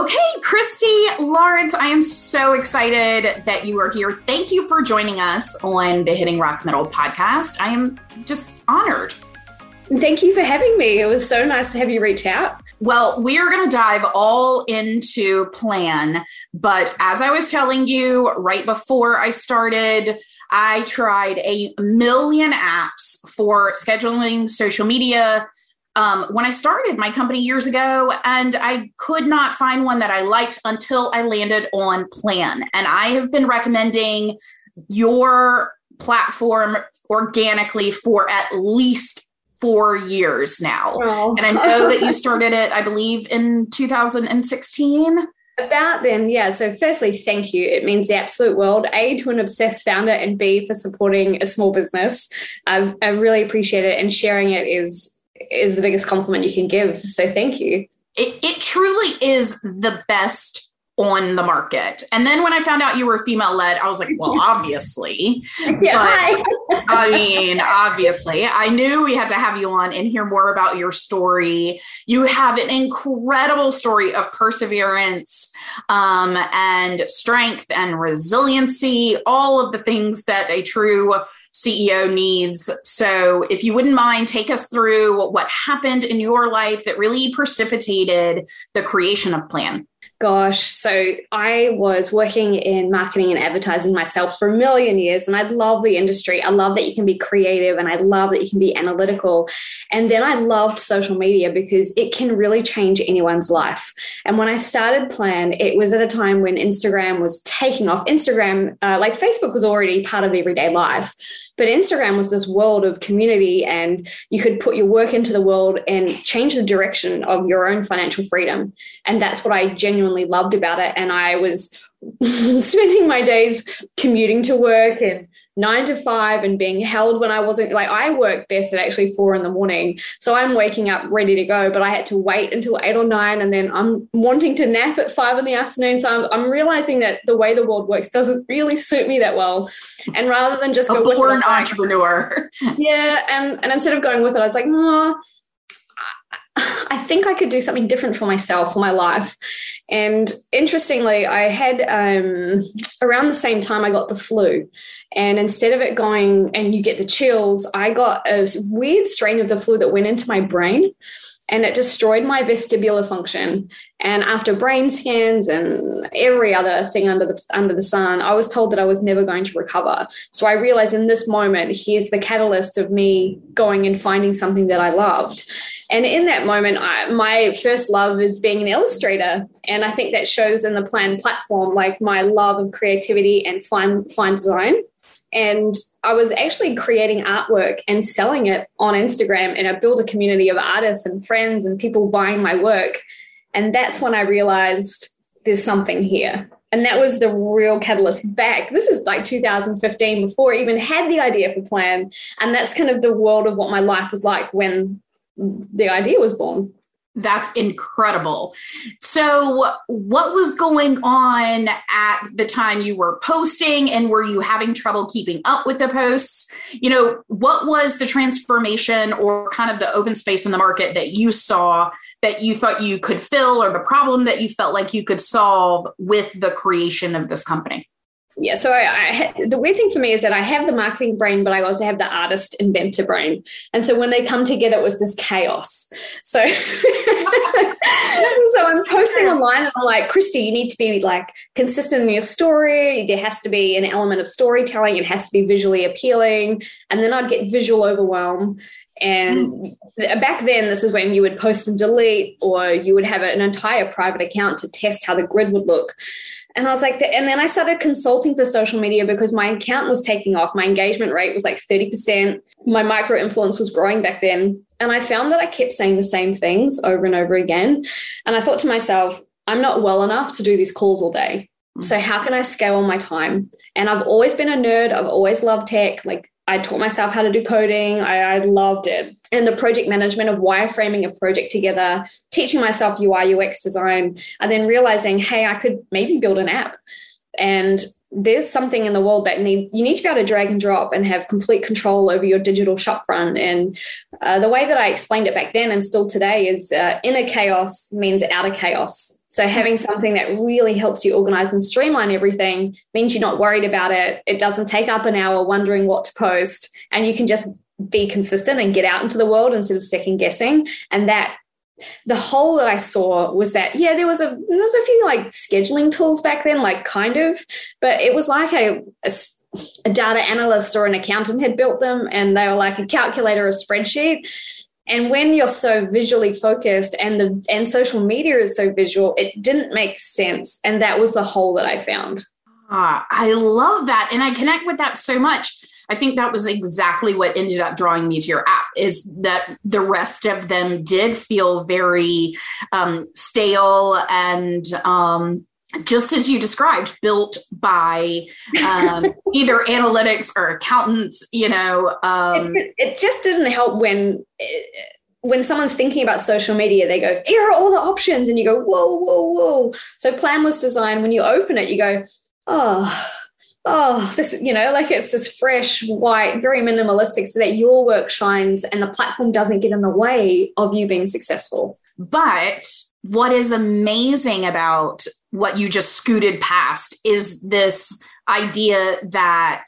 Okay, Christy Lawrence, I am so excited that you are here. Thank you for joining us on the Hitting Rock Metal podcast. I am just honored. Thank you for having me. It was so nice to have you reach out. Well, we are going to dive all into plan. But as I was telling you right before I started, I tried a million apps for scheduling social media um, when I started my company years ago, and I could not find one that I liked until I landed on Plan. And I have been recommending your platform organically for at least four years now. Oh. And I know that you started it, I believe, in 2016. About then, yeah. So, firstly, thank you. It means the absolute world. A, to an obsessed founder, and B, for supporting a small business. I've, I really appreciate it. And sharing it is is the biggest compliment you can give. So, thank you. It, it truly is the best on the market. And then when I found out you were female led, I was like, well, obviously. yeah. But, I mean, obviously, I knew we had to have you on and hear more about your story. You have an incredible story of perseverance um, and strength and resiliency, all of the things that a true CEO needs. So, if you wouldn't mind, take us through what happened in your life that really precipitated the creation of Plan. Gosh, so I was working in marketing and advertising myself for a million years, and I love the industry. I love that you can be creative and I love that you can be analytical. And then I loved social media because it can really change anyone's life. And when I started Plan, it was at a time when Instagram was taking off. Instagram, uh, like Facebook, was already part of everyday life. But Instagram was this world of community, and you could put your work into the world and change the direction of your own financial freedom. And that's what I genuinely loved about it. And I was spending my days commuting to work and nine to five and being held when I wasn't like I work best at actually four in the morning. So I'm waking up ready to go, but I had to wait until eight or nine and then I'm wanting to nap at five in the afternoon. So I'm, I'm realizing that the way the world works doesn't really suit me that well. And rather than just a go born entrepreneur. yeah. And and instead of going with it, I was like, oh, I think I could do something different for myself, for my life. And interestingly, I had um, around the same time I got the flu. And instead of it going and you get the chills, I got a weird strain of the flu that went into my brain and it destroyed my vestibular function. And after brain scans and every other thing under the under the sun, I was told that I was never going to recover. So I realized in this moment, here's the catalyst of me going and finding something that I loved. And in that moment, I, my first love is being an illustrator, and I think that shows in the plan platform, like my love of creativity and fine fine design. And I was actually creating artwork and selling it on Instagram. And I built a community of artists and friends and people buying my work. And that's when I realized there's something here. And that was the real catalyst back. This is like 2015 before I even had the idea for Plan. And that's kind of the world of what my life was like when the idea was born. That's incredible. So, what was going on at the time you were posting, and were you having trouble keeping up with the posts? You know, what was the transformation or kind of the open space in the market that you saw that you thought you could fill, or the problem that you felt like you could solve with the creation of this company? Yeah so I, I, the weird thing for me is that i have the marketing brain but i also have the artist inventor brain. And so when they come together it was this chaos. So so i'm posting online and i'm like christy you need to be like consistent in your story. There has to be an element of storytelling. It has to be visually appealing. And then i'd get visual overwhelm. And mm. back then, this is when you would post and delete, or you would have an entire private account to test how the grid would look. And I was like, and then I started consulting for social media because my account was taking off. My engagement rate was like 30%. My micro influence was growing back then. And I found that I kept saying the same things over and over again. And I thought to myself, I'm not well enough to do these calls all day. Mm. So, how can I scale my time? And I've always been a nerd. I've always loved tech. Like, I taught myself how to do coding. I, I, loved it. And the project management of wireframing a project together, teaching myself UI, UX design, and then realizing, hey, I could maybe build an app. And there's something in the world that need you need to be able to drag and drop and have complete control over your digital shopfront. And uh, the way that I explained it back then and still today is uh, inner chaos means outer chaos. So having something that really helps you organize and streamline everything means you're not worried about it. It doesn't take up an hour wondering what to post, and you can just be consistent and get out into the world instead of second guessing. And that the hole that I saw was that yeah, there was a there was a few like scheduling tools back then, like kind of, but it was like a, a, a data analyst or an accountant had built them, and they were like a calculator, a spreadsheet. And when you're so visually focused and the and social media is so visual, it didn't make sense, and that was the hole that I found. Ah, I love that, and I connect with that so much I think that was exactly what ended up drawing me to your app is that the rest of them did feel very um, stale and um, just as you described, built by um, either analytics or accountants, you know. Um, it, it, just didn't help when. when someone's thinking about social media, they go, here are all the options. And you go, whoa, whoa, whoa. So plan was designed. When you open it, you go, oh, oh, this, you know, like it's this fresh, white, very minimalistic so that your work shines and the platform doesn't get in the way of you being successful. But what is amazing about what you just scooted past is this idea that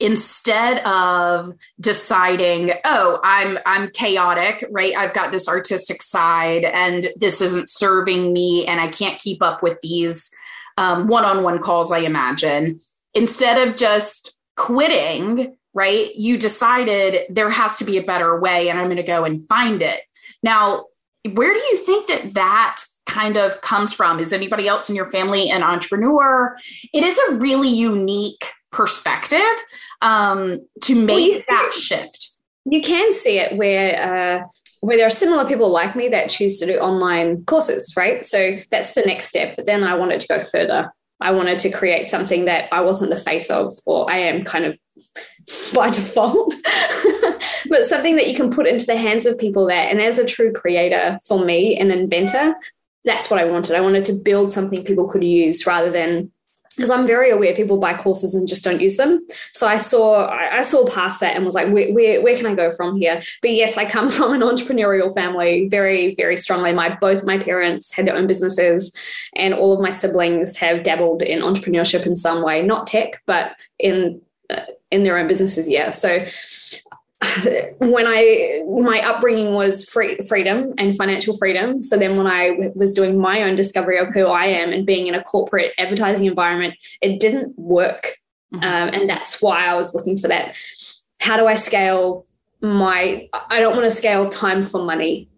instead of deciding oh i'm i'm chaotic right i've got this artistic side and this isn't serving me and i can't keep up with these um, one-on-one calls i imagine instead of just quitting, right, you decided there has to be a better way and I'm going to go and find it. Now, where do you think that that kind of comes from? Is anybody else in your family an entrepreneur? It is a really unique perspective um, to make well, that shift. You can see it where uh, where there are similar people like me that choose to do online courses, right? So that's the next step. But then I wanted to go further. I wanted to create something that I wasn't the face of, or I am kind of by default, but something that you can put into the hands of people there. And as a true creator, for me, an inventor, that's what I wanted. I wanted to build something people could use rather than because I'm very aware people buy courses and just don't use them. So I saw I saw past that and was like, where, where, where can I go from here? But yes, I come from an entrepreneurial family, very very strongly. My both my parents had their own businesses, and all of my siblings have dabbled in entrepreneurship in some way, not tech, but in uh, in their own businesses. Yeah, so when I my upbringing was free, freedom and financial freedom. So then when I was doing my own discovery of who I am and being in a corporate advertising environment, it didn't work, mm-hmm. um, and that's why I was looking for that. How do I scale my? I don't want to scale time for money.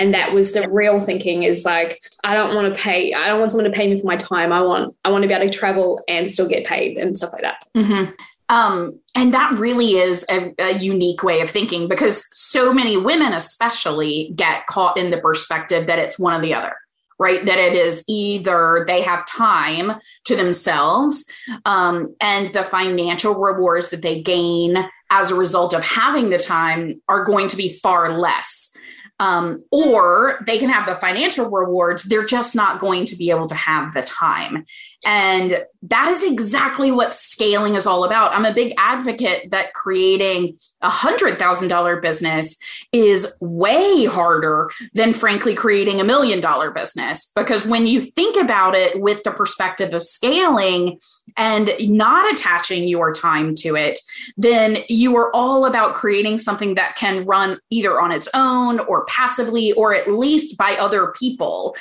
And that was the real thinking is like, I don't want to pay, I don't want someone to pay me for my time. I want, I want to be able to travel and still get paid and stuff like that. Mm-hmm. Um, and that really is a, a, unique way of thinking because so many women, especially, get caught in the perspective that it's one or the other, right? That it is either they have time to themselves um, and the financial rewards that they gain as a result of having the time are going to be far less um, or they can have the financial rewards. They're just not going to be able to have the time. And that is exactly what scaling is all about. I'm a big advocate that creating a hundred thousand dollar business is way harder than frankly creating a million dollar business. Because when you think about it with the perspective of scaling and not attaching your time to it, then you are all about creating something that can run either on its own or passively or at least by other people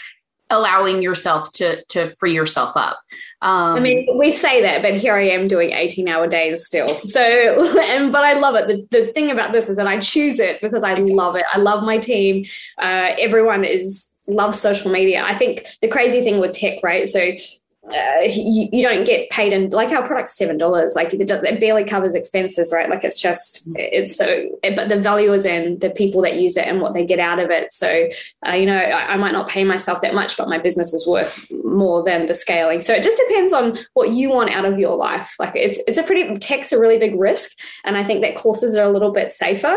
allowing yourself to to free yourself up. Um, I mean, we say that, but here I am doing 18 hour days still. So, and but I love it. The, the thing about this is that I choose it because I love it. I love my team. Uh, everyone is loves social media. I think the crazy thing with tech, right? So uh, you, you, don't get paid and like our product's seven dollars like it, it, barely covers expenses right? Like it's just it's so but the value is in the people that use it and what they get out of it. So uh, you know I, I, might not pay myself that much but my business is worth more than the scaling. So it just depends on what you want out of your life. Like it's it's a pretty tech's a really big risk and i think that courses are a little bit safer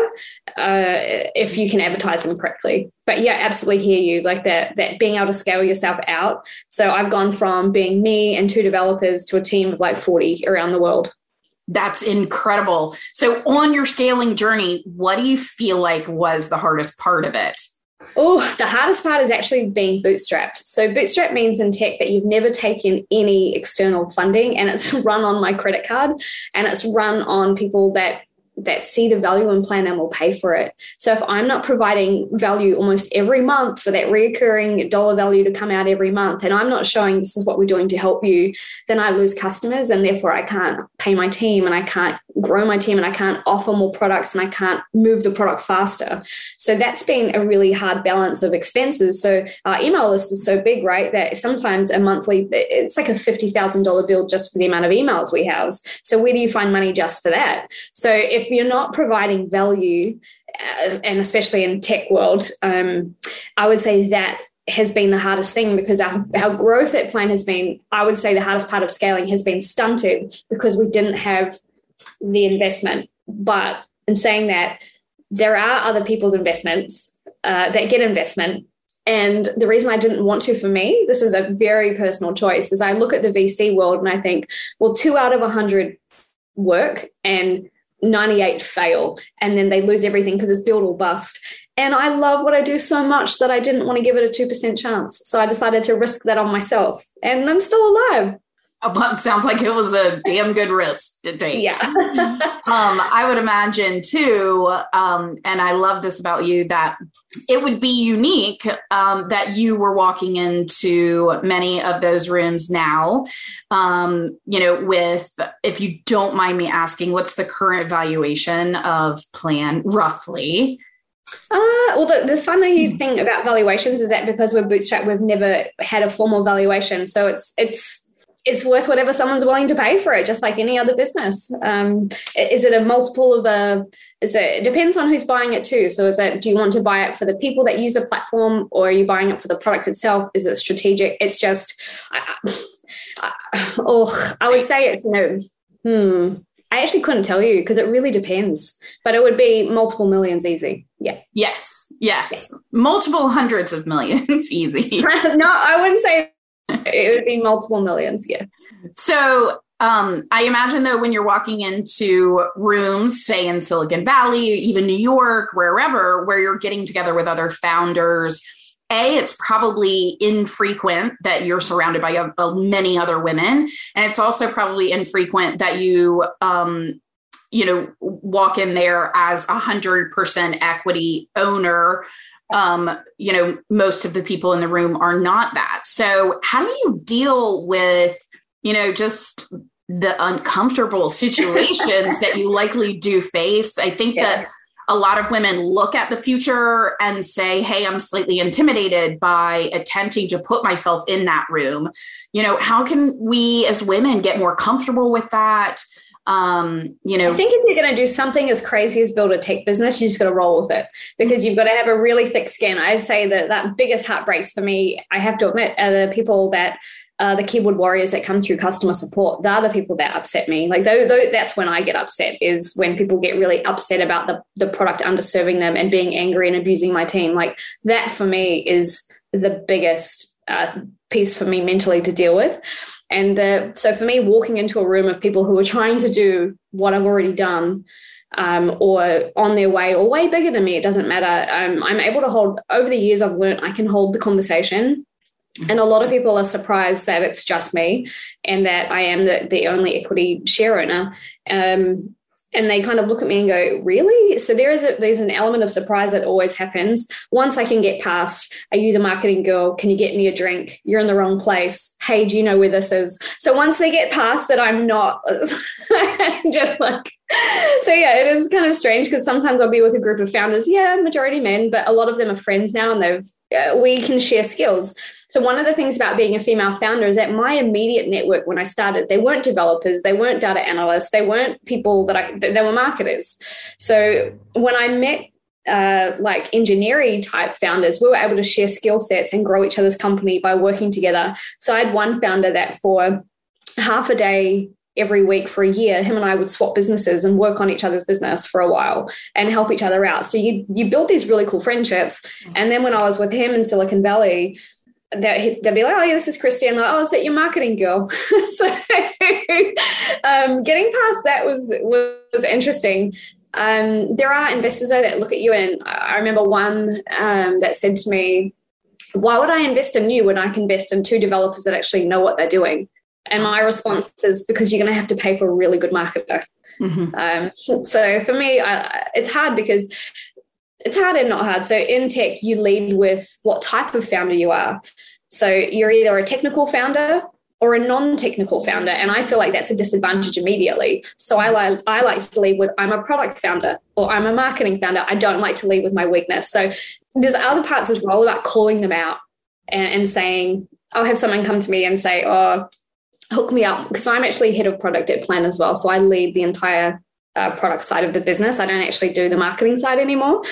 uh, if you can advertise them correctly. But yeah absolutely hear you like that that being able to scale yourself out. So i've gone from being between me and two developers to a team of like 40 around the world. That's incredible. So, on your scaling journey, what do you feel like was the hardest part of it? Oh, the hardest part is actually being bootstrapped. So, bootstrap means in tech that you've never taken any external funding and it's run on my credit card and it's run on people that that see the value in plan and will pay for it. So if I'm not providing value almost every month for that recurring dollar value to come out every month, and I'm not showing this is what we're doing to help you, then I lose customers and therefore I can't pay my team and I can't grow my team and I can't offer more products and I can't move the product faster. So that's been a really hard balance of expenses. So our email list is so big, right? That sometimes a monthly, it's like a $50,000 bill just for the amount of emails we house. So where do you find money just for that? So if you're not providing value, uh, and especially in tech world, um, I would say that has been the hardest thing because our, our growth at Plan has been, I would say, the hardest part of scaling has been stunted because we didn't have the investment. But in saying that, there are other people's investments uh, that get investment. And the reason I didn't want to for me, this is a very personal choice, is I look at the VC world and I think, well, two out of a 100 work and 98 fail and then they lose everything because it's build or bust. And I love what I do so much that I didn't want to give it a 2% chance. So I decided to risk that on myself and I'm still alive. Oh, that sounds like it was a damn good risk to take. Yeah. um, I would imagine too, um, and I love this about you that it would be unique um, that you were walking into many of those rooms now. Um, you know, with if you don't mind me asking, what's the current valuation of Plan roughly? Uh, well, the, the funny thing about valuations is that because we're bootstrapped, we've never had a formal valuation. So it's it's it's worth whatever someone's willing to pay for it, just like any other business. Um, is it a multiple of a? Is it, it depends on who's buying it too. So is it? Do you want to buy it for the people that use the platform, or are you buying it for the product itself? Is it strategic? It's just, I, I, oh, I would say it's you know, hmm. I actually couldn't tell you because it really depends, but it would be multiple millions easy. Yeah. Yes. Yes. Yeah. Multiple hundreds of millions easy. no, I wouldn't say it would be multiple millions. Yeah. So um, I imagine though, when you're walking into rooms, say in Silicon Valley, even New York, wherever, where you're getting together with other founders, a it's probably infrequent that you're surrounded by a, a many other women and it's also probably infrequent that you um, you know walk in there as a hundred percent equity owner um, you know, most of the people in the room are not that. So, how do you deal with, you know, just the uncomfortable situations that you likely do face? I think yeah. that a lot of women look at the future and say, Hey, I'm slightly intimidated by attempting to put myself in that room. You know, how can we as women get more comfortable with that? Um, you know, I think if you're going to do something as crazy as build a tech business, you just got to roll with it because you've got to have a really thick skin. I'd say that that biggest heartbreaks for me, I have to admit, are the people that uh, the keyboard warriors that come through customer support. They're the people that upset me. Like though, though, that's when I get upset is when people get really upset about the the product underserving them and being angry and abusing my team. Like that for me is the biggest uh, piece for me mentally to deal with. And the, so for me, walking into a room of people who are trying to do what I've already done um, or on their way or way bigger than me, it doesn't matter. Um, I'm able to hold, over the years, I've learned I can hold the conversation. And a lot of people are surprised that it's just me and that I am the, the only equity share owner. Um, and they kind of look at me and go, "Really?" So there is a there's an element of surprise that always happens. Once I can get past, "Are you the marketing girl? Can you get me a drink? You're in the wrong place. Hey, do you know where this is?" So once they get past that, I'm not just like. So yeah, it is kind of strange because sometimes I'll be with a group of founders, yeah, majority men, but a lot of them are friends now, and they've uh, we can share skills. So one of the things about being a female founder is that my immediate network when I started, they weren't developers, they weren't data analysts, they weren't people that I they were marketers. So when I met uh, like engineering type founders, we were able to share skill sets and grow each other's company by working together. So I had one founder that for half a day every week for a year, him and I would swap businesses and work on each other's business for a while and help each other out. So you you build these really cool friendships. And then when I was with him in Silicon Valley, they'd be like, oh yeah, this is Christy, and like, oh, is that your marketing girl? so um, getting past that was was interesting. Um, there are investors though that look at you, and I remember one um, that said to me, "Why would I invest in you when I can invest in two developers that actually know what they're doing?" And my response is because you're going to have to pay for a really good marketer. Mm-hmm. Um, so for me, I, it's hard because it's hard and not hard. So in tech, you lead with what type of founder you are. So you're either a technical founder or a non-technical founder, and I feel like that's a disadvantage immediately. So I like I like to lead with I'm a product founder or I'm a marketing founder. I don't like to lead with my weakness. So there's other parts as well about calling them out and, and saying I'll have someone come to me and say, "Oh, hook me up," because I'm actually head of product at Plan as well. So I lead the entire uh, product side of the business. I don't actually do the marketing side anymore.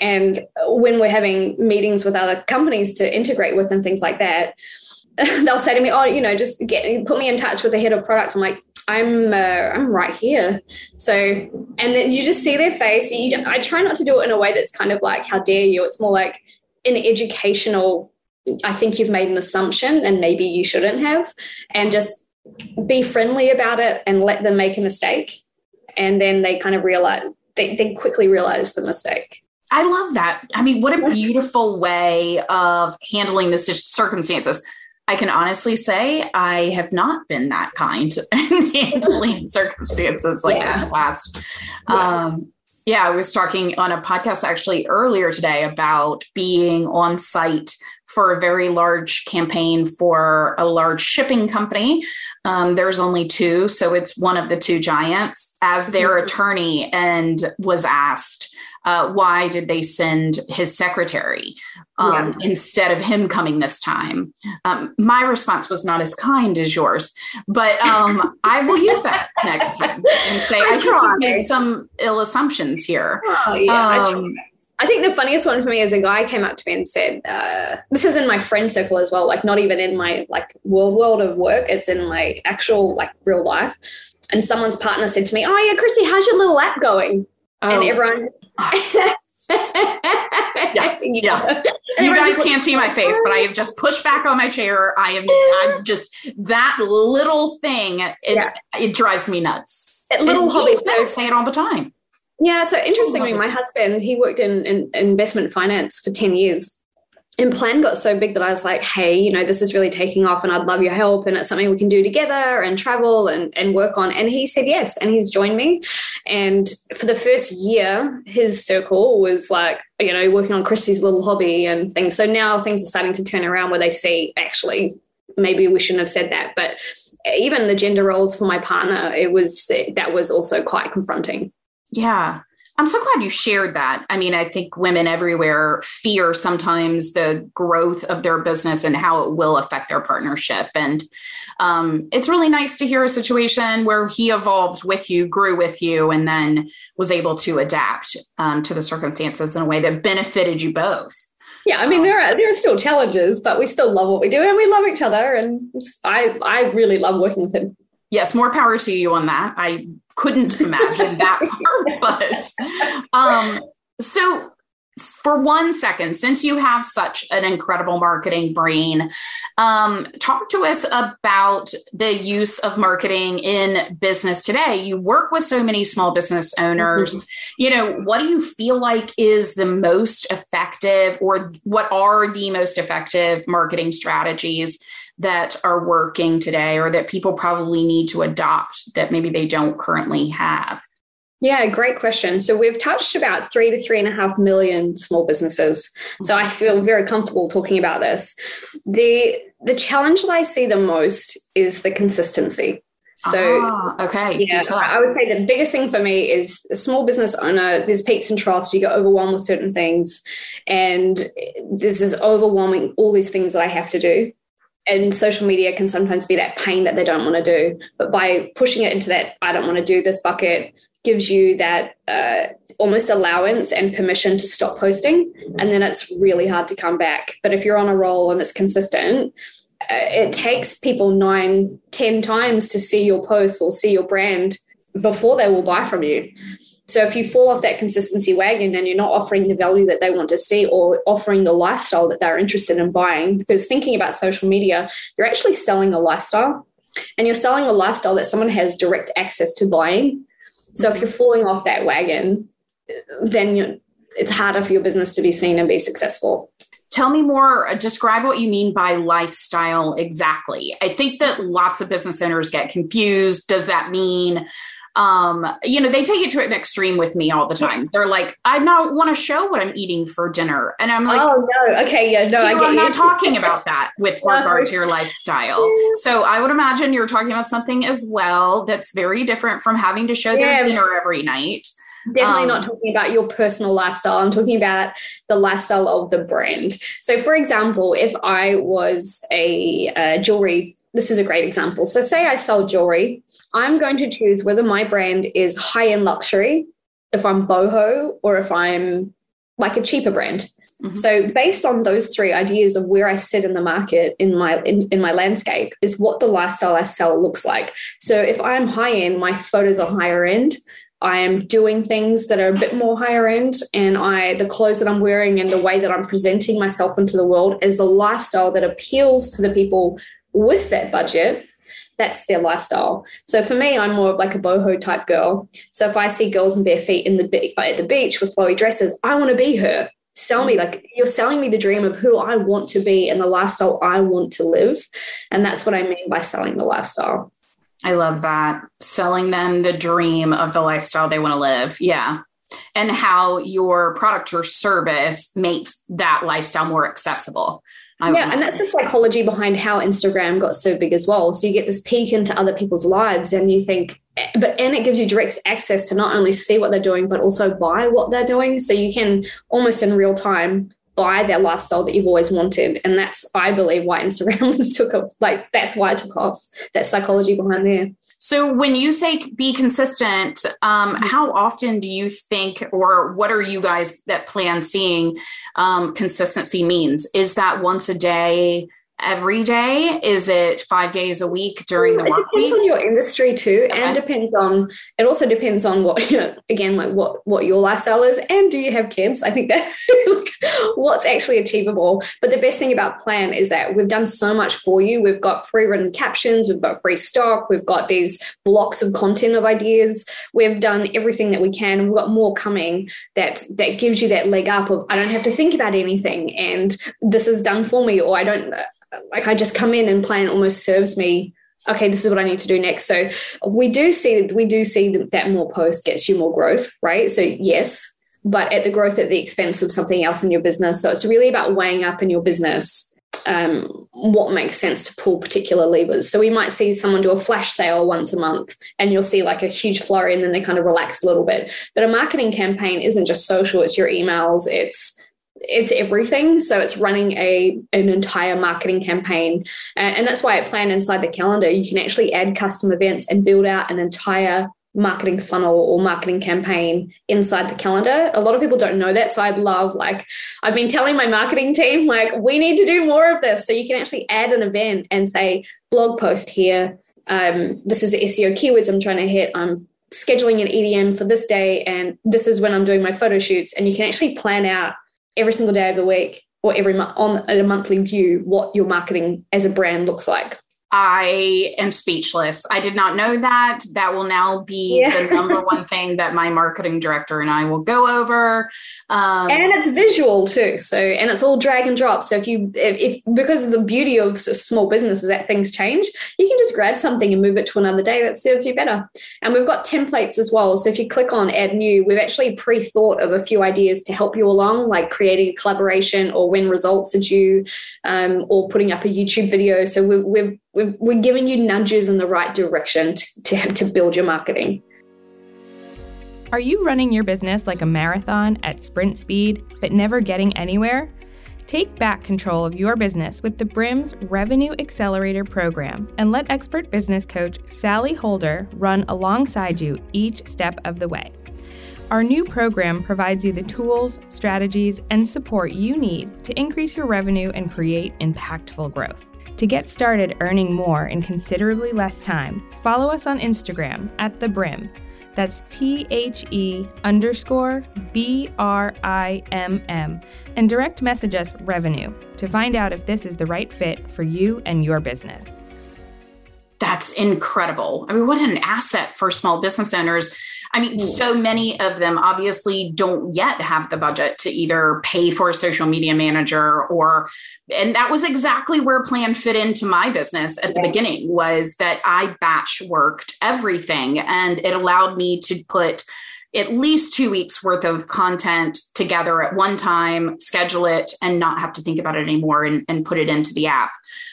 And when we're having meetings with other companies to integrate with and things like that, they'll say to me, "Oh, you know, just get put me in touch with the head of product." I'm like, "I'm uh, I'm right here." So, and then you just see their face. You, I try not to do it in a way that's kind of like, "How dare you?" It's more like an educational. I think you've made an assumption, and maybe you shouldn't have, and just be friendly about it and let them make a mistake and then they kind of realize they, they quickly realize the mistake I love that. I mean, what a beautiful way of handling the circumstances. I can honestly say I have not been that kind in handling circumstances like yeah. that last. Yeah. Um, yeah, I was talking on a podcast actually earlier today about being on site for a very large campaign for a large shipping company. Um, there's only two, so it's one of the two giants as their mm-hmm. attorney and was asked uh, why did they send his secretary um, yeah. instead of him coming this time? Um, my response was not as kind as yours, but um, I will use that next time and say I, I made some ill assumptions here. Oh, yeah, um, I think the funniest one for me is a guy came up to me and said, uh, "This is in my friend circle as well. Like not even in my like world world of work. It's in my actual like real life." And someone's partner said to me, "Oh yeah, Christy, how's your little app going?" Oh. And everyone. yeah, yeah. You guys can't see my face, but I have just pushed back on my chair. I am, I'm just that little thing. It, yeah. it drives me nuts. That little hobby. So say it all the time. Yeah. So interestingly, oh, my husband, he worked in, in investment finance for 10 years. And plan got so big that I was like, hey, you know, this is really taking off and I'd love your help. And it's something we can do together and travel and, and work on. And he said yes. And he's joined me. And for the first year, his circle was like, you know, working on Christy's little hobby and things. So now things are starting to turn around where they see actually maybe we shouldn't have said that. But even the gender roles for my partner, it was that was also quite confronting. Yeah. I'm so glad you shared that. I mean, I think women everywhere fear sometimes the growth of their business and how it will affect their partnership. And um, it's really nice to hear a situation where he evolved with you, grew with you, and then was able to adapt um, to the circumstances in a way that benefited you both. Yeah, I mean there are there are still challenges, but we still love what we do and we love each other. And I I really love working with him yes, more power to you on that. I couldn't imagine that part, but um, so for one second, since you have such an incredible marketing brain, um, talk to us about the use of marketing in business today. You work with so many small business owners. Mm-hmm. You know, what do you feel like is the most effective, or what are the most effective marketing strategies that are working today or that people probably need to adopt that maybe they don't currently have? Yeah, great question. So we've touched about three to three and a half million small businesses. So I feel very comfortable talking about this. The the challenge that I see the most is the consistency. So ah, okay, yeah, I would say the biggest thing for me is a small business owner. There's peaks and troughs. You get overwhelmed with certain things, and this is overwhelming all these things that I have to do and social media can sometimes be that pain that they don't want to do. But by pushing it into that, I don't want to do this bucket, gives you that uh, almost allowance and permission to stop posting. And then it's really hard to come back. But if you're on a roll and it's consistent, uh, it takes people nine, ten times to see your post or see your brand before they will buy from you. So if you fall off that consistency wagon and you're not offering the value that they want to see or offering the lifestyle that they're interested in buying, because thinking about social media, you're actually selling a lifestyle and you're selling a lifestyle that someone has direct access to buying. So if you're falling off that wagon, then it's harder for your business to be seen and be successful. Tell me more, uh, describe what you mean by lifestyle exactly. I think that lots of business owners get confused. Does that mean um, you know, they take it to an extreme with me all the time. They're like, I not want to show what I'm eating for dinner. And I'm like, Oh no, okay, yeah, no, I you. not talking about that with regard to your lifestyle. So I would imagine you're talking about something as well that's very different from having to show yeah. their dinner every night. Definitely um, not talking about your personal lifestyle. I'm talking about the lifestyle of the brand. So, for example, if I was a, a jewelry, this is a great example. So, say I sell jewelry, I'm going to choose whether my brand is high end luxury, if I'm boho, or if I'm like a cheaper brand. Mm-hmm. So based on those three ideas of where I sit in the market in my in, in my landscape is what the lifestyle I sell looks like. So if I'm high end, my photos are higher end. I am doing things that are a bit more higher end, and I the clothes that I'm wearing and the way that I'm presenting myself into the world is a lifestyle that appeals to the people with that budget. That's their lifestyle. So for me, I'm more of like a boho type girl. So if I see girls in bare feet in the at the beach with flowy dresses, I want to be her. Sell me like you're selling me the dream of who I want to be and the lifestyle I want to live, and that's what I mean by selling the lifestyle. I love that. Selling them the dream of the lifestyle they want to live. Yeah. And how your product or service makes that lifestyle more accessible. I yeah, and that's the psychology behind how Instagram got so big as well. So you get this peek into other people's lives and you think, eh, but and it gives you direct access to not only see what they're doing, but also buy what they're doing. So you can almost in real time buy that lifestyle that you've always wanted. And that's, I believe, why Instagram was took off. Like, that's why it took off, that psychology behind there. So, when you say be consistent, um, mm-hmm. how often do you think, or what are you guys that plan seeing um, consistency means? Is that once a day? Every day? Is it five days a week during the work It depends week? on your industry too, okay. and depends on. It also depends on what you know. Again, like what what your lifestyle is, and do you have kids? I think that's what's actually achievable. But the best thing about Plan is that we've done so much for you. We've got pre-written captions, we've got free stock, we've got these blocks of content of ideas. We've done everything that we can, we've got more coming. That that gives you that leg up of I don't have to think about anything, and this is done for me, or I don't like I just come in and plan almost serves me okay this is what i need to do next. So we do see we do see that more post gets you more growth right? So yes but at the growth at the expense of something else in your business. So it's really about weighing up in your business um, what makes sense to pull particular levers. So we might see someone do a flash sale once a month and you'll see like a huge flurry and then they kind of relax a little bit. But a marketing campaign isn't just social it's your emails it's it's everything. So it's running a an entire marketing campaign, and, that's why I plan inside the calendar. You can actually add custom events and build out an entire marketing funnel or marketing campaign inside the calendar. A lot of people don't know that. So I'd love, like, I've been telling my marketing team, like, we need to do more of this. So you can actually add an event and say, blog post here. Um, this is the SEO keywords I'm trying to hit. I'm scheduling an EDM for this day, and this is when I'm doing my photo shoots. And you can actually plan out every single day of the week or every month on a monthly view what your marketing as a brand looks like. I am speechless. I did not know that. That will now be yeah. the number one thing that my marketing director and I will go over. Um, and it's visual too. So, and it's all drag and drop. So, if you, if, if because of the beauty of small businesses that things change, you can just grab something and move it to another day that serves you better. And we've got templates as well. So, if you click on add new, we've actually pre thought of a few ideas to help you along, like creating a collaboration or when results are due, um, or putting up a YouTube video. So, we've, we've we're, we're giving you nudges in the right direction to, to, to build your marketing. Are you running your business like a marathon at sprint speed, but never getting anywhere? Take back control of your business with the BRIMS Revenue Accelerator program and let expert business coach Sally Holder run alongside you each step of the way. Our new program provides you the tools, strategies, and support you need to increase your revenue and create impactful growth. To get started earning more in considerably less time, follow us on Instagram at The Brimm. That's T H E underscore B R I M M and direct message us revenue to find out if this is the right fit for you and your business. That's incredible. I mean, what an asset for small business owners. I mean, mm. so many of them obviously don't yet have the budget to either pay for a social media manager or and that was exactly where plan fit into my business at the beginning was that I batch worked everything and it allowed me to put at least two weeks worth of content together at one time, schedule it, and not have to think about it anymore and, and put it into the app.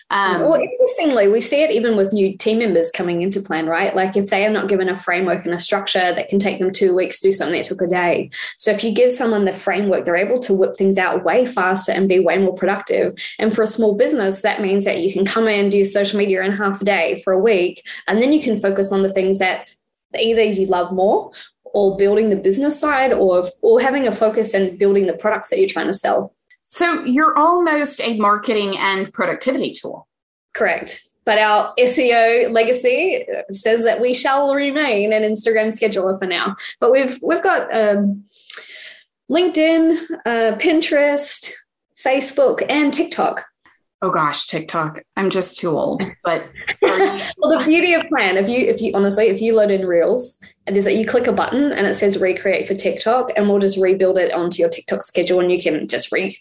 Um, well, interestingly, we see it even with new team members coming into plan, right? Like if they are not given a framework and a structure that can take them two weeks to do something that took a day. So if you give someone the framework, they're able to whip things out way faster and be way more productive. And for a small business, that means that you can come in, do social media in half a day for a week, and then you can focus on the things that either you love more or building the business side or or having a focus and building the products that you're trying to sell. So you're almost a marketing and productivity tool. Correct. But our SEO legacy says that we shall remain an Instagram scheduler for now. But we've we've got um, LinkedIn, uh, Pinterest, Facebook, and TikTok oh gosh tiktok. I'm just too old but well the beauty of plan if you if you honestly if you load in reels and is that you click a button and it says recreate for tiktok and we'll just rebuild it onto your tiktok schedule and you can just re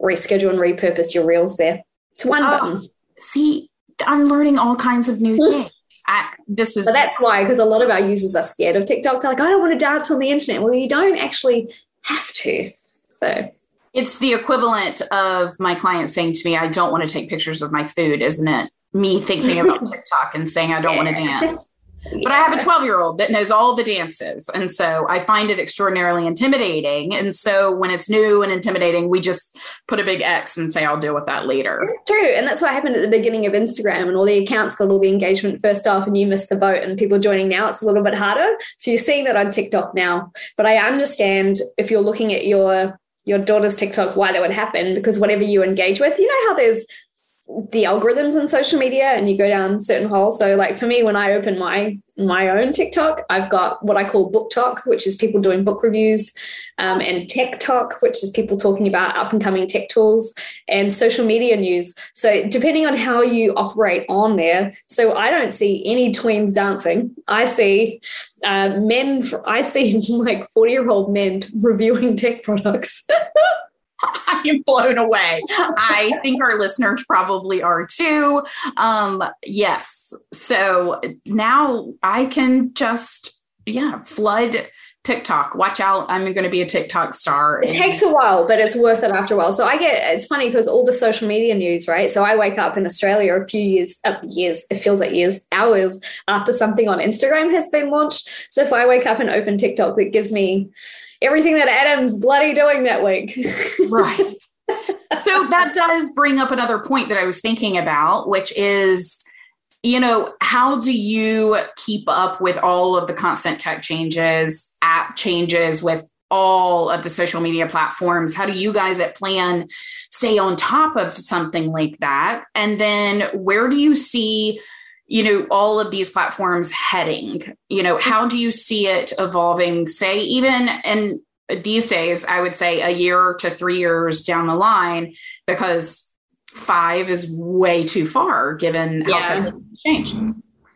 reschedule and repurpose your reels there. It's one oh, button. see i'm learning all kinds of new things. I, this is so that's why because a lot of our users are scared of tiktok. They're like i don't want to dance on the internet. Well you don't actually have to. So it's the equivalent of my client saying to me, I don't want to take pictures of my food, isn't it? Me thinking about TikTok and saying I don't want to dance. Yeah. But I have a 12 year old that knows all the dances. And so I find it extraordinarily intimidating. And so when it's new and intimidating, we just put a big X and say, I'll deal with that later. True. And that's what happened at the beginning of Instagram and all the accounts got all the engagement first off and you missed the boat and people joining now. It's a little bit harder. So you're seeing that on TikTok now. But I understand if you're looking at your your daughter's TikTok why that would happen because whatever you engage with, you know how there's the algorithms on social media and you go down certain holes. So like for me, when I open my my own TikTok, I've got what I call BookTok, which is people doing book reviews, um, and Tech Talk, which is people talking about up and coming tech tools, and social media news. So depending on how you operate on there, so I don't see any tweens dancing. I see uh, men. I see like forty year old men reviewing tech products. I am blown away. I think our listeners probably are too. Um, yes. So now I can just, yeah, flood TikTok. Watch out. I'm going to be a TikTok star. It takes a while, but it's worth it after a while. So I get it's funny because all the social media news, right? So I wake up in Australia a few years, uh, years, it feels like years, hours after something on Instagram has been launched. So if I wake up and open TikTok, it gives me everything that Adam's bloody doing that week. right. So that does bring up another point that I was thinking about, which is, you know, how do you keep up with all of the constant tech changes, app changes with all of the social media platforms? How do you guys at Plan stay on top of something like that? And then where do you see you know all of these platforms heading you know how do you see it evolving say even in these days i would say a year to three years down the line because five is way too far given yeah. how things change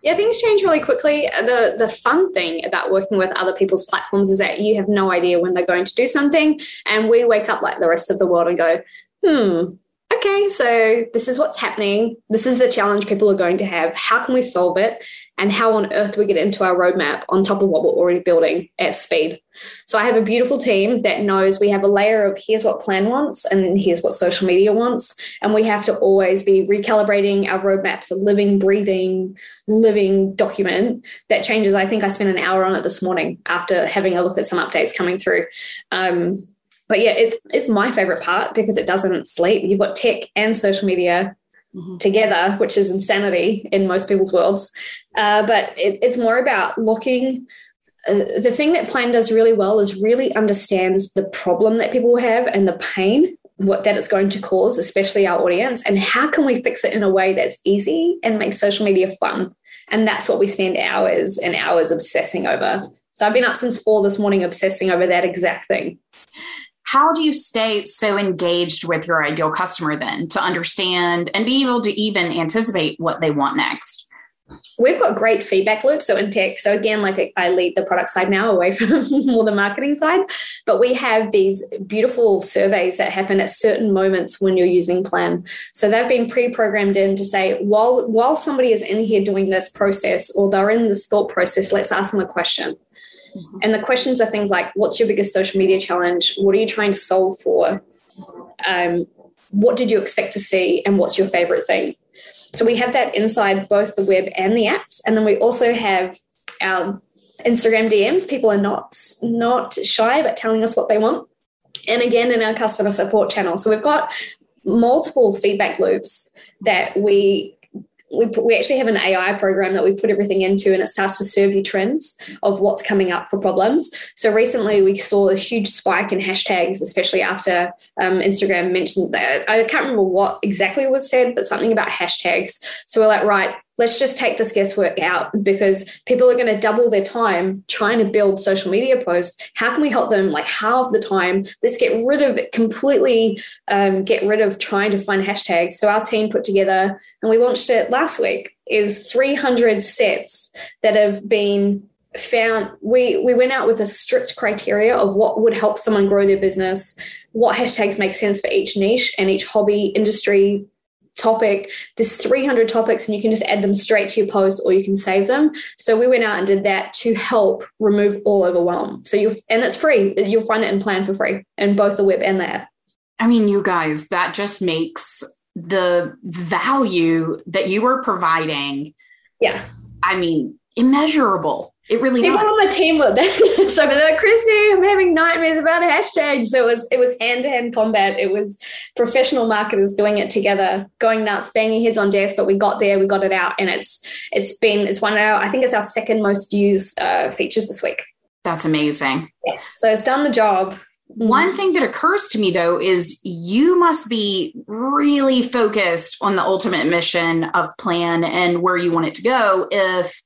yeah, things change really quickly. The the fun thing about working with other people's platforms is that you have no idea when they're going to do something, and we wake up like the rest of the world and go, "Hmm, okay, so this is what's happening. This is the challenge people are going to have. How can we solve it? And how on earth do we get into our roadmap on top of what we're already building at speed? So I have a beautiful team that knows we have a layer of here's what plan wants and then here's what social media wants. And we have to always be recalibrating our roadmaps, a living, breathing, living document that changes. I think I spent an hour on it this morning after having a look at some updates coming through. Um, but yeah, it's it's my favorite part because it doesn't sleep. You've got tech and social media mm-hmm. together, which is insanity in most people's worlds. Uh, but it, it's more about looking. Uh, the thing that Plan does really well is really understands the problem that people have and the pain what that it's going to cause, especially our audience, and how can we fix it in a way that's easy and make social media fun. And that's what we spend hours and hours obsessing over. So I've been up since four this morning obsessing over that exact thing. How do you stay so engaged with your ideal customer then to understand and be able to even anticipate what they want next? We've got great feedback loops. So in tech, so again, like I lead the product side now away from more the marketing side, but we have these beautiful surveys that happen at certain moments when you're using Plan. So they've been pre-programmed in to say, while while somebody is in here doing this process or they're in this thought process, let's ask them a question. Mm-hmm. And the questions are things like, what's your biggest social media challenge? What are you trying to solve for? Um, what did you expect to see? And what's your favorite thing? So we have that inside both the web and the apps. And then we also have our Instagram DMs. People are not not shy about telling us what they want. And again, in our customer support channel. So we've got multiple feedback loops that we we, put, we actually have an AI program that we put everything into, and it starts to serve you trends of what's coming up for problems. So recently, we saw a huge spike in hashtags, especially after um, Instagram mentioned that. I can't remember what exactly was said, but something about hashtags. So we're like, right, let's just take this guesswork out because people are going to double their time trying to build social media posts. How can we help them like half the time? Let's get rid of completely, um, get rid of trying to find hashtags. So our team put together, and we launched it last week, is 300 sets that have been found we we went out with a strict criteria of what would help someone grow their business what hashtags make sense for each niche and each hobby industry topic. There's 300 topics and you can just add them straight to your post or you can save them. So we went out and did that to help remove all overwhelm. So you and it's free. You'll find it in Plann for free in both the web and the app. I mean, you guys, that just makes the value that you are providing. Yeah. I mean, immeasurable. It really people does. on my team were so they're like, Christy, I'm having nightmares about hashtags. So it was it was hand to hand combat. It was professional marketers doing it together, going nuts, banging heads on desk. But we got there, we got it out, and it's it's been it's one of our I think it's our second most used uh, features this week. That's amazing. Yeah. So it's done the job. One thing that occurs to me though is you must be really focused on the ultimate mission of Plann and where you want it to go if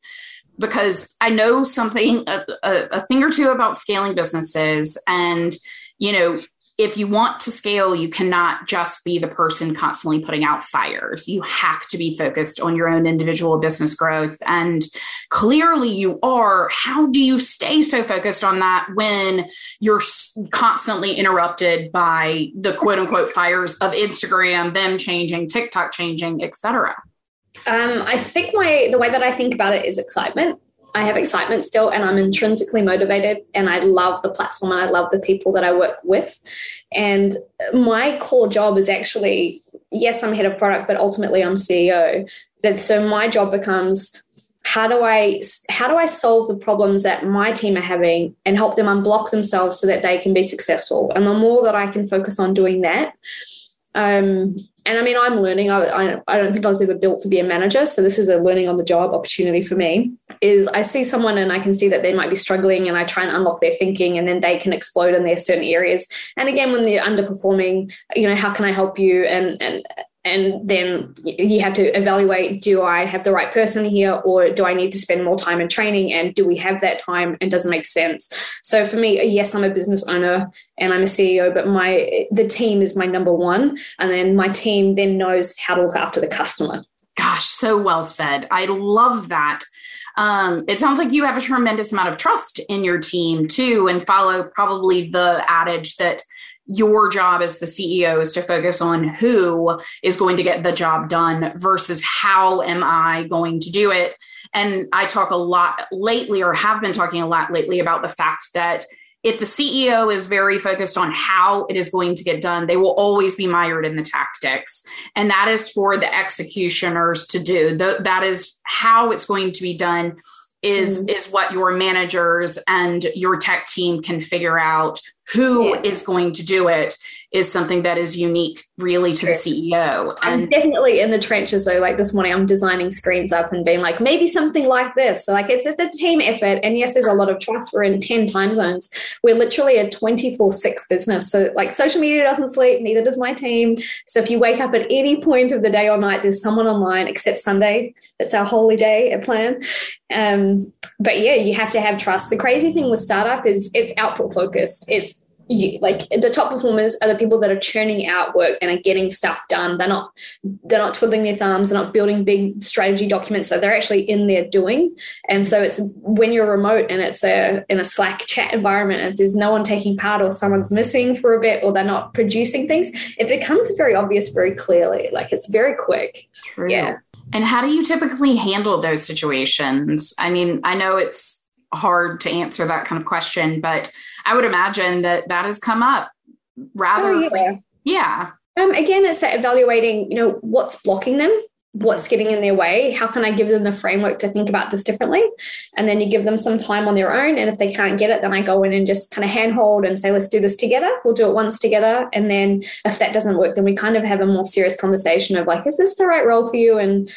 because I know something, a, a, a thing or two about scaling businesses. And, you know, if you want to scale, you cannot just be the person constantly putting out fires. You have to be focused on your own individual business growth. And clearly you are. How do you stay so focused on that when you're constantly interrupted by the quote unquote fires of Instagram, them changing, TikTok changing, etc.? Um, I think my the way that I think about it is excitement. I have excitement still, and I'm intrinsically motivated, and I love the platform, and I love the people that I work with. And my core job is actually, yes, I'm head of product, but ultimately I'm CEO. That so my job becomes how do I how do I solve the problems that my team are having and help them unblock themselves so that they can be successful. And the more that I can focus on doing that, um, and I mean, I'm learning. I, I, I, don't think I was ever built to be a manager. So this is a learning on the job opportunity for me. Is I see someone and I can see that they might be struggling, and I try and unlock their thinking, and then they can explode in their certain areas. And again, when they're underperforming, you know, how can I help you? And and and then you have to evaluate do i have the right person here or do i need to spend more time in training and do we have that time and does it make sense? So for me yes i'm a business owner and i'm a ceo but my the team is my number one and then my team then knows how to look after the customer. Gosh so well said. I love that. Um, it sounds like you have a tremendous amount of trust in your team too and follow probably the adage that your job as the CEO is to focus on who is going to get the job done versus how am I going to do it. And I talk a lot lately, or have been talking a lot lately, about the fact that if the CEO is very focused on how it is going to get done, they will always be mired in the tactics. And that is for the executioners to do. That is how it's going to be done is mm-hmm. is what your managers and your tech team can figure out who yeah. is going to do it is something that is unique really to the CEO. And I'm definitely in the trenches though. Like this morning, I'm designing screens up and being like, maybe something like this. So like it's it's a team effort. And yes, there's a lot of trust. We're in 10 time zones. We're literally a 24-6 business. So like social media doesn't sleep, neither does my team. So if you wake up at any point of the day or night, there's someone online, except Sunday. That's our holy day at Plann. Um, but yeah, you have to have trust. The crazy thing with startup is it's output focused. It's you, like the top performers are the people that are churning out work and are getting stuff done. They're not they're not twiddling their thumbs. They're not building big strategy documents. That they're actually in there doing. And so it's when you're remote and it's a in a Slack chat environment and there's no one taking part or someone's missing for a bit or they're not producing things, it becomes very obvious very clearly. Like it's very quick. True. Yeah. And how do you typically handle those situations? I mean, I know it's hard to answer that kind of question, but I would imagine that that has come up rather. Oh, yeah. yeah. Um, again, it's evaluating, you know, what's blocking them, what's getting in their way, how can I give them the framework to think about this differently? And then you give them some time on their own. And if they can't get it, then I go in and just kind of handhold and say, let's do this together. We'll do it once together. And then if that doesn't work, then we kind of have a more serious conversation of like, is this the right role for you? And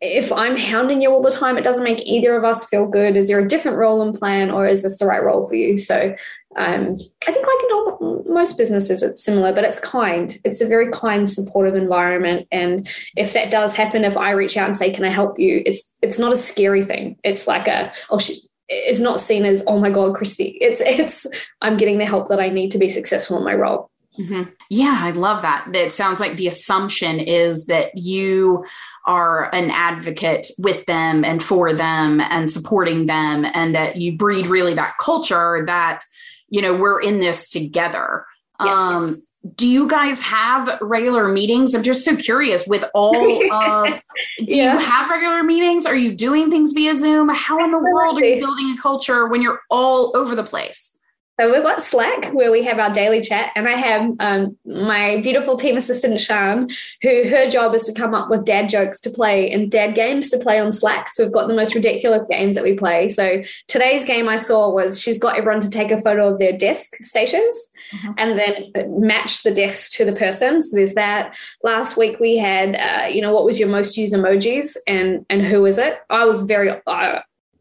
if I'm hounding you all the time, it doesn't make either of us feel good. Is there a different role and Plann, or is this the right role for you? So um, I think, like in most businesses, it's similar, but it's kind. It's a very kind, supportive environment. And if that does happen, if I reach out and say, "Can I help you?" It's it's not a scary thing. It's like a oh. it's not seen as oh my god, Christy. It's it's I'm getting the help that I need to be successful in my role. Mm-hmm. Yeah, I love that. It sounds like the assumption is that you are an advocate with them and for them and supporting them and that you breed really that culture that you know we're in this together. Yes. um do you guys have regular meetings? I'm just so curious with all of do yeah. you have regular meetings? Are you doing things via zoom? How in the world are you building a culture when you're all over the place so we've got Slack where we have our daily chat, and I have um, my beautiful team assistant Shan, who her job is to come up with dad jokes to play and dad games to play on Slack. So we've got the most ridiculous games that we play. So today's game I saw was she's got everyone to take a photo of their desk stations mm-hmm. and then match the desk to the person. So there's that. Last week we had, uh, you know, what was your most used emojis and and who is it? I was very. Uh,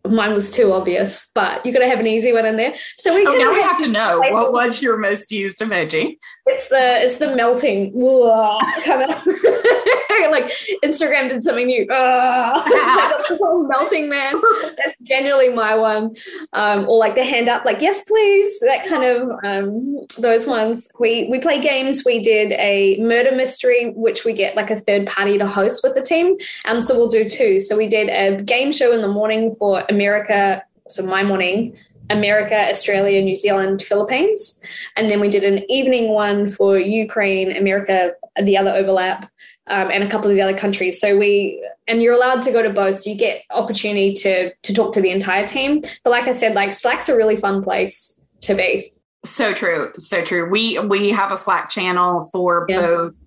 mine was too obvious, but you got to have an easy one in there. So we oh, now we have to know what was your most used emoji. It's the it's the melting kind of like Instagram did something new. it's like a melting man. That's generally my one. Um, or like the hand up, like yes please. That kind of um, those ones. We we play games. We did a murder mystery, which we get like a third party to host with the team, and so we'll do two. So we did a game show in the morning for America. So my morning America, Australia, New Zealand, Philippines. And then we did an evening one for Ukraine, America, the other overlap, um, and a couple of the other countries. So we, and you're allowed to go to both. So you get opportunity to to talk to the entire team. But like I said, like Slack's a really fun place to be. So true, so true. We we have a Slack channel for yeah. both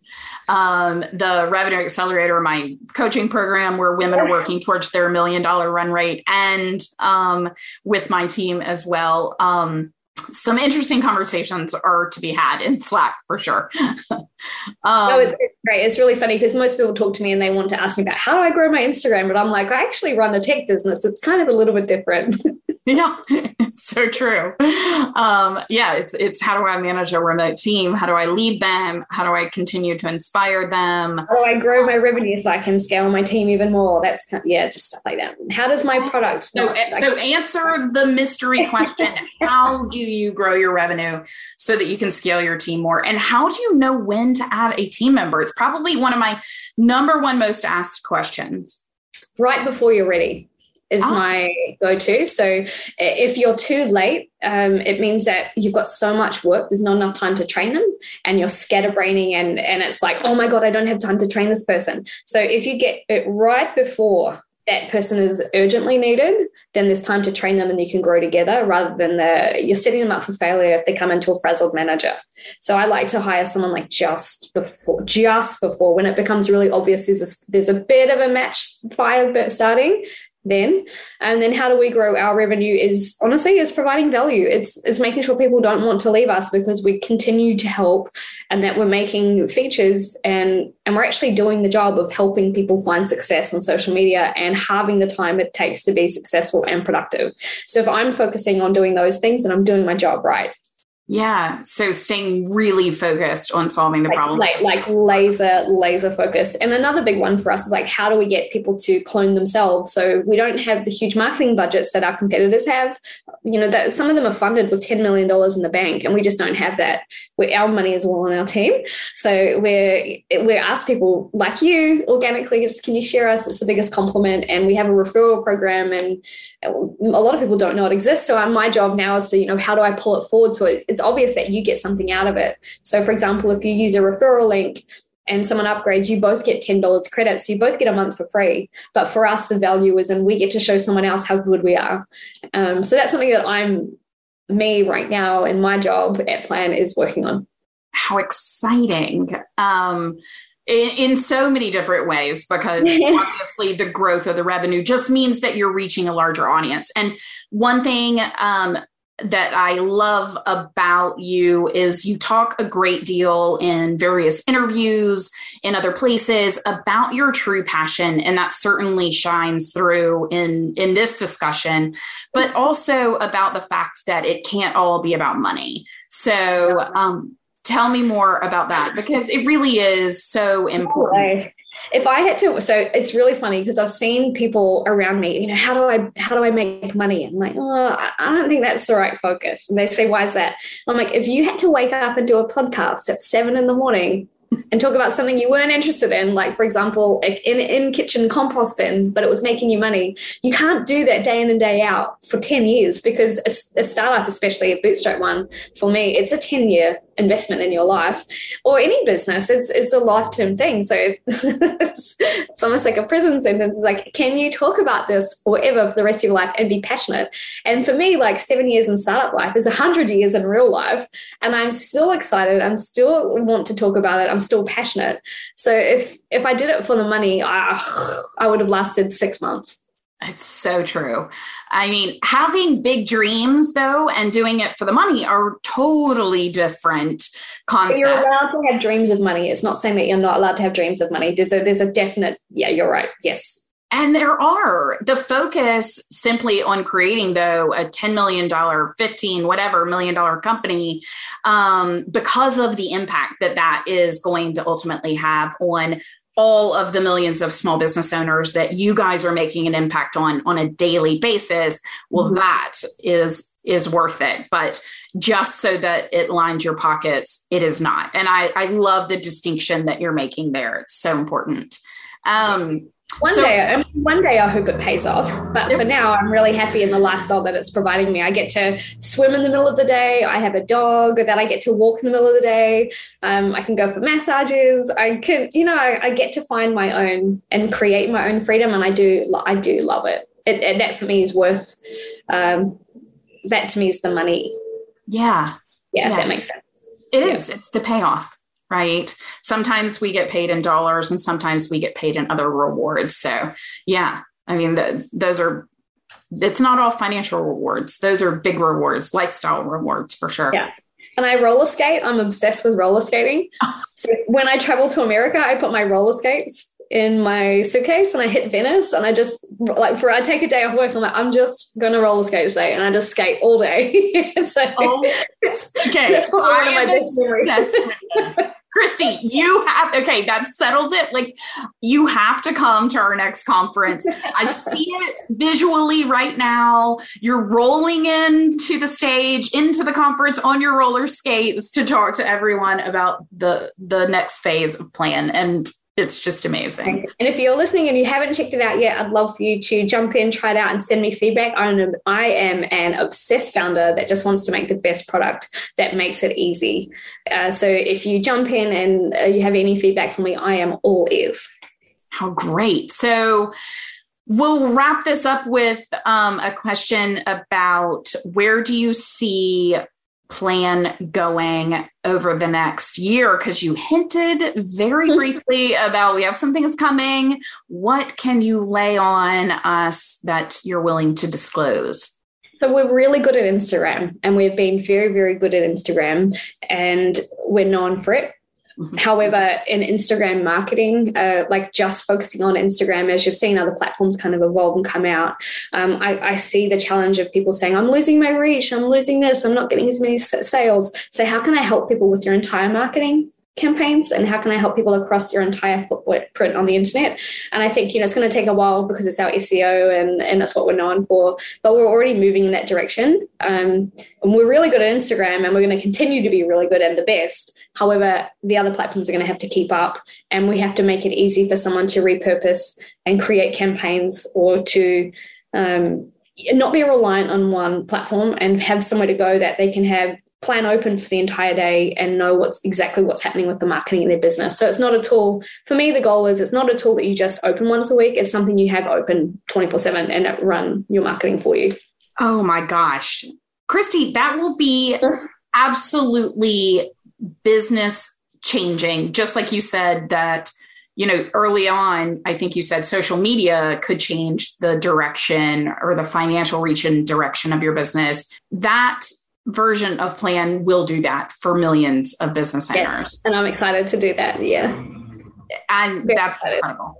um, the Revenue Accelerator, my coaching program, where women are working towards their million dollar run rate, and um, with my team as well. Um, some interesting conversations are to be had in Slack for sure. um, no, it's, it's, great. It's really funny because most people talk to me and they want to ask me about how do I grow my Instagram, but I'm like, I actually run a tech business. It's kind of a little bit different. yeah, it's so true. Um, yeah, it's it's how do I manage a remote team? How do I lead them? How do I continue to inspire them? How do I grow my revenue so I can scale my team even more? That's kind of, yeah, just stuff like that. How does my product? So, so answer the mystery question: How do you grow your revenue so that you can scale your team more? And how do you know when to add a team member? It's probably one of my number one most asked questions. Right before you're ready is oh. my go-to. So if you're too late, um, it means that you've got so much work. There's not enough time to train them, and you're scatterbraining, and and it's like, oh my god, I don't have time to train this person. So if you get it right before that person is urgently needed, then there's time to train them and you can grow together rather than the you're setting them up for failure if they come into a frazzled manager. So I like to hire someone like just before, just before when it becomes really obvious there's a, there's a bit of a match fire starting then. And then how do we grow our revenue is honestly is providing value. It's it's making sure people don't want to leave us because we continue to help and that we're making features and and we're actually doing the job of helping people find success on social media and having the time it takes to be successful and productive. So if i'm focusing on doing those things and i'm doing my job right yeah. So staying really focused on solving the like, problem. Like, like laser, laser focused. And another big one for us is like, how do we get people to clone themselves? So we don't have the huge marketing budgets that our competitors have. You know, that some of them are funded with $10 million in the bank, and we just don't have that. we our money is all on our team. So we're, we're asked people like you organically, just can you share us? It's the biggest compliment. And we have a referral program and a lot of people don't know it exists. So my job now is to, you know, how do I pull it forward so it's obvious that you get something out of it. So, for example, if you use a referral link and someone upgrades, you both get $10 credit. So you both get a month for free. But for us, the value is, and we get to show someone else how good we are. Um, so that's something that I'm, me right now in my job at Plann is working on. How exciting. Um, in, in, so many different ways because obviously the growth of the revenue just means that you're reaching a larger audience. And one thing um, that I love about you is you talk a great deal in various interviews in other places about your true passion and that certainly shines through in in this discussion but also about the fact that it can't all be about money. So um, tell me more about that because it really is so important if I had to, so it's really funny because I've seen people around me, you know, how do I, how do I make money? I'm like, oh, I don't think that's the right focus. And they say, why is that? I'm like, if you had to wake up and do a podcast at seven in the morning and talk about something you weren't interested in, like for example, in in kitchen compost bin, but it was making you money. You can't do that day in and day out for ten years because a, a startup, especially a bootstrap one, for me, it's a ten year investment in your life or any business it's it's a lifetime thing. So it's, it's almost like a prison sentence. It's like can you talk about this forever for the rest of your life and be passionate? And for me like seven years in startup life is a hundred years in real life and i'm still excited. I'm still want to talk about it. I'm still passionate. So if if i did it for the money i, I would have lasted six months it's so true. I mean, having big dreams though and doing it for the money are totally different concepts. You're allowed to have dreams of money. It's not saying that you're not allowed to have dreams of money. There's a there's a definite yeah, you're right. Yes. And there are the focus simply on creating, though, a $10 million, 15, whatever million dollar company, um, because of the impact that that is going to ultimately have on all of the millions of small business owners that you guys are making an impact on on a daily basis well mm-hmm. that is is worth it. But just so that it lines your pockets it is not. And i i love the distinction that you're making there. It's so important. Um one so, day, I mean, one day I hope it pays off. But for now, I'm really happy in the lifestyle that it's providing me. I get to swim in the middle of the day. I have a dog that I get to walk in the middle of the day. Um, I can go for massages. I can, you know, I, I, get to find my own and create my own freedom, and I do, I do love it. it, it that for me is worth. Um, that to me is the money. Yeah, yeah, yeah. that makes sense. It yeah. is. It's the payoff right? Sometimes we get paid in dollars and sometimes we get paid in other rewards. So, yeah, I mean, the, those are, it's not all financial rewards. Those are big rewards, lifestyle rewards for sure. Yeah. And I roller skate. I'm obsessed with roller skating. so when I travel to America, I put my roller skates in my suitcase and I hit Venice and I just like for I take a day off work I'm like I'm just gonna roller skate today and I just skate all day. so oh, okay. That's one of my best memories. Christy, you have okay, that settles it. Like you have to come to our next conference. I see it visually right now. You're rolling into the stage, into the conference on your roller skates to talk to everyone about the the next phase of Plann. And it's just amazing. And if you're listening and you haven't checked it out yet, I'd love for you to jump in, try it out, and send me feedback. I'm, I am an obsessed founder that just wants to make the best product that makes it easy. Uh, so if you jump in and uh, you have any feedback for me, I am all ears. How great. So, We'll wrap this up with um, a question about where do you see Plann going over the next year? Because you hinted very briefly about we have some things coming. What can you lay on us that you're willing to disclose? So we're really good at Instagram and we've been very, very good at Instagram and we're known for it. Mm-hmm. However, in Instagram marketing, uh, like just focusing on Instagram, as you've seen other platforms kind of evolve and come out, um, I, I, see the challenge of people saying, I'm losing my reach, I'm losing this, I'm not getting as many sales. So, how can I help people with your entire marketing? campaigns and how can I help people across your entire footprint on the internet? And I think, you know, it's going to take a while because it's our SEO and, and that's what we're known for, but we're already moving in that direction. Um, and we're really good at Instagram and we're going to continue to be really good and the best. However, the other platforms are going to have to keep up and we have to make it easy for someone to repurpose and create campaigns or to, um, not be reliant on one platform and have somewhere to go that they can have Plann open for the entire day and know what's exactly what's happening with the marketing in their business. So it's not a tool. For me, the goal is it's not a tool that you just open once a week. It's something you have open 24 7 and it run your marketing for you. Oh my gosh. Christy, that will be absolutely business changing. Just like you said that you know, early on, I think you said social media could change the direction or the financial reach and direction of your business. That version of Plann will do that for millions of business owners. Yeah, and I'm excited to do that. Yeah. And Very that's excited. incredible.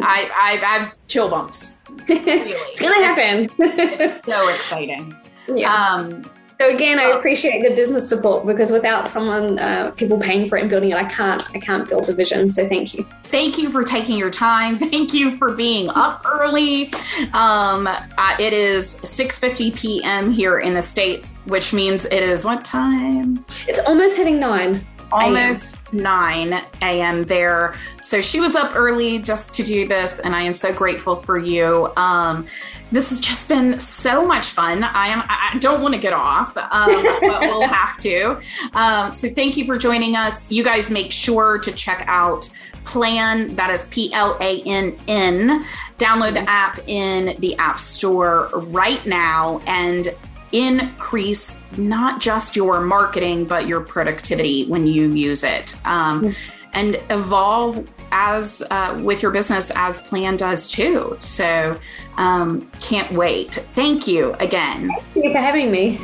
I, I, I have chill bumps. Really. it's going to happen. it's so exciting. Yeah. Um, so again, I appreciate the business support because without someone, uh, people paying for it and building it, I can't, I can't build the vision. So thank you. Thank you for taking your time. Thank you for being up early. Um, uh, it is 6:50 p.m. here in the states, which means it is what time? It's almost hitting nine. Almost 9 a.m. there. So she was up early just to do this, and I am so grateful for you. Um, this has just been so much fun. I am. I don't want to get off, um, but we'll have to. Um, so thank you for joining us. You guys make sure to check out Plann. That is P L A N N. Download the app in the App Store right now and increase not just your marketing but your productivity when you use it. Um, and evolve as uh, with your business as Plann does too. So um, can't wait. Thank you again. Thank you for having me.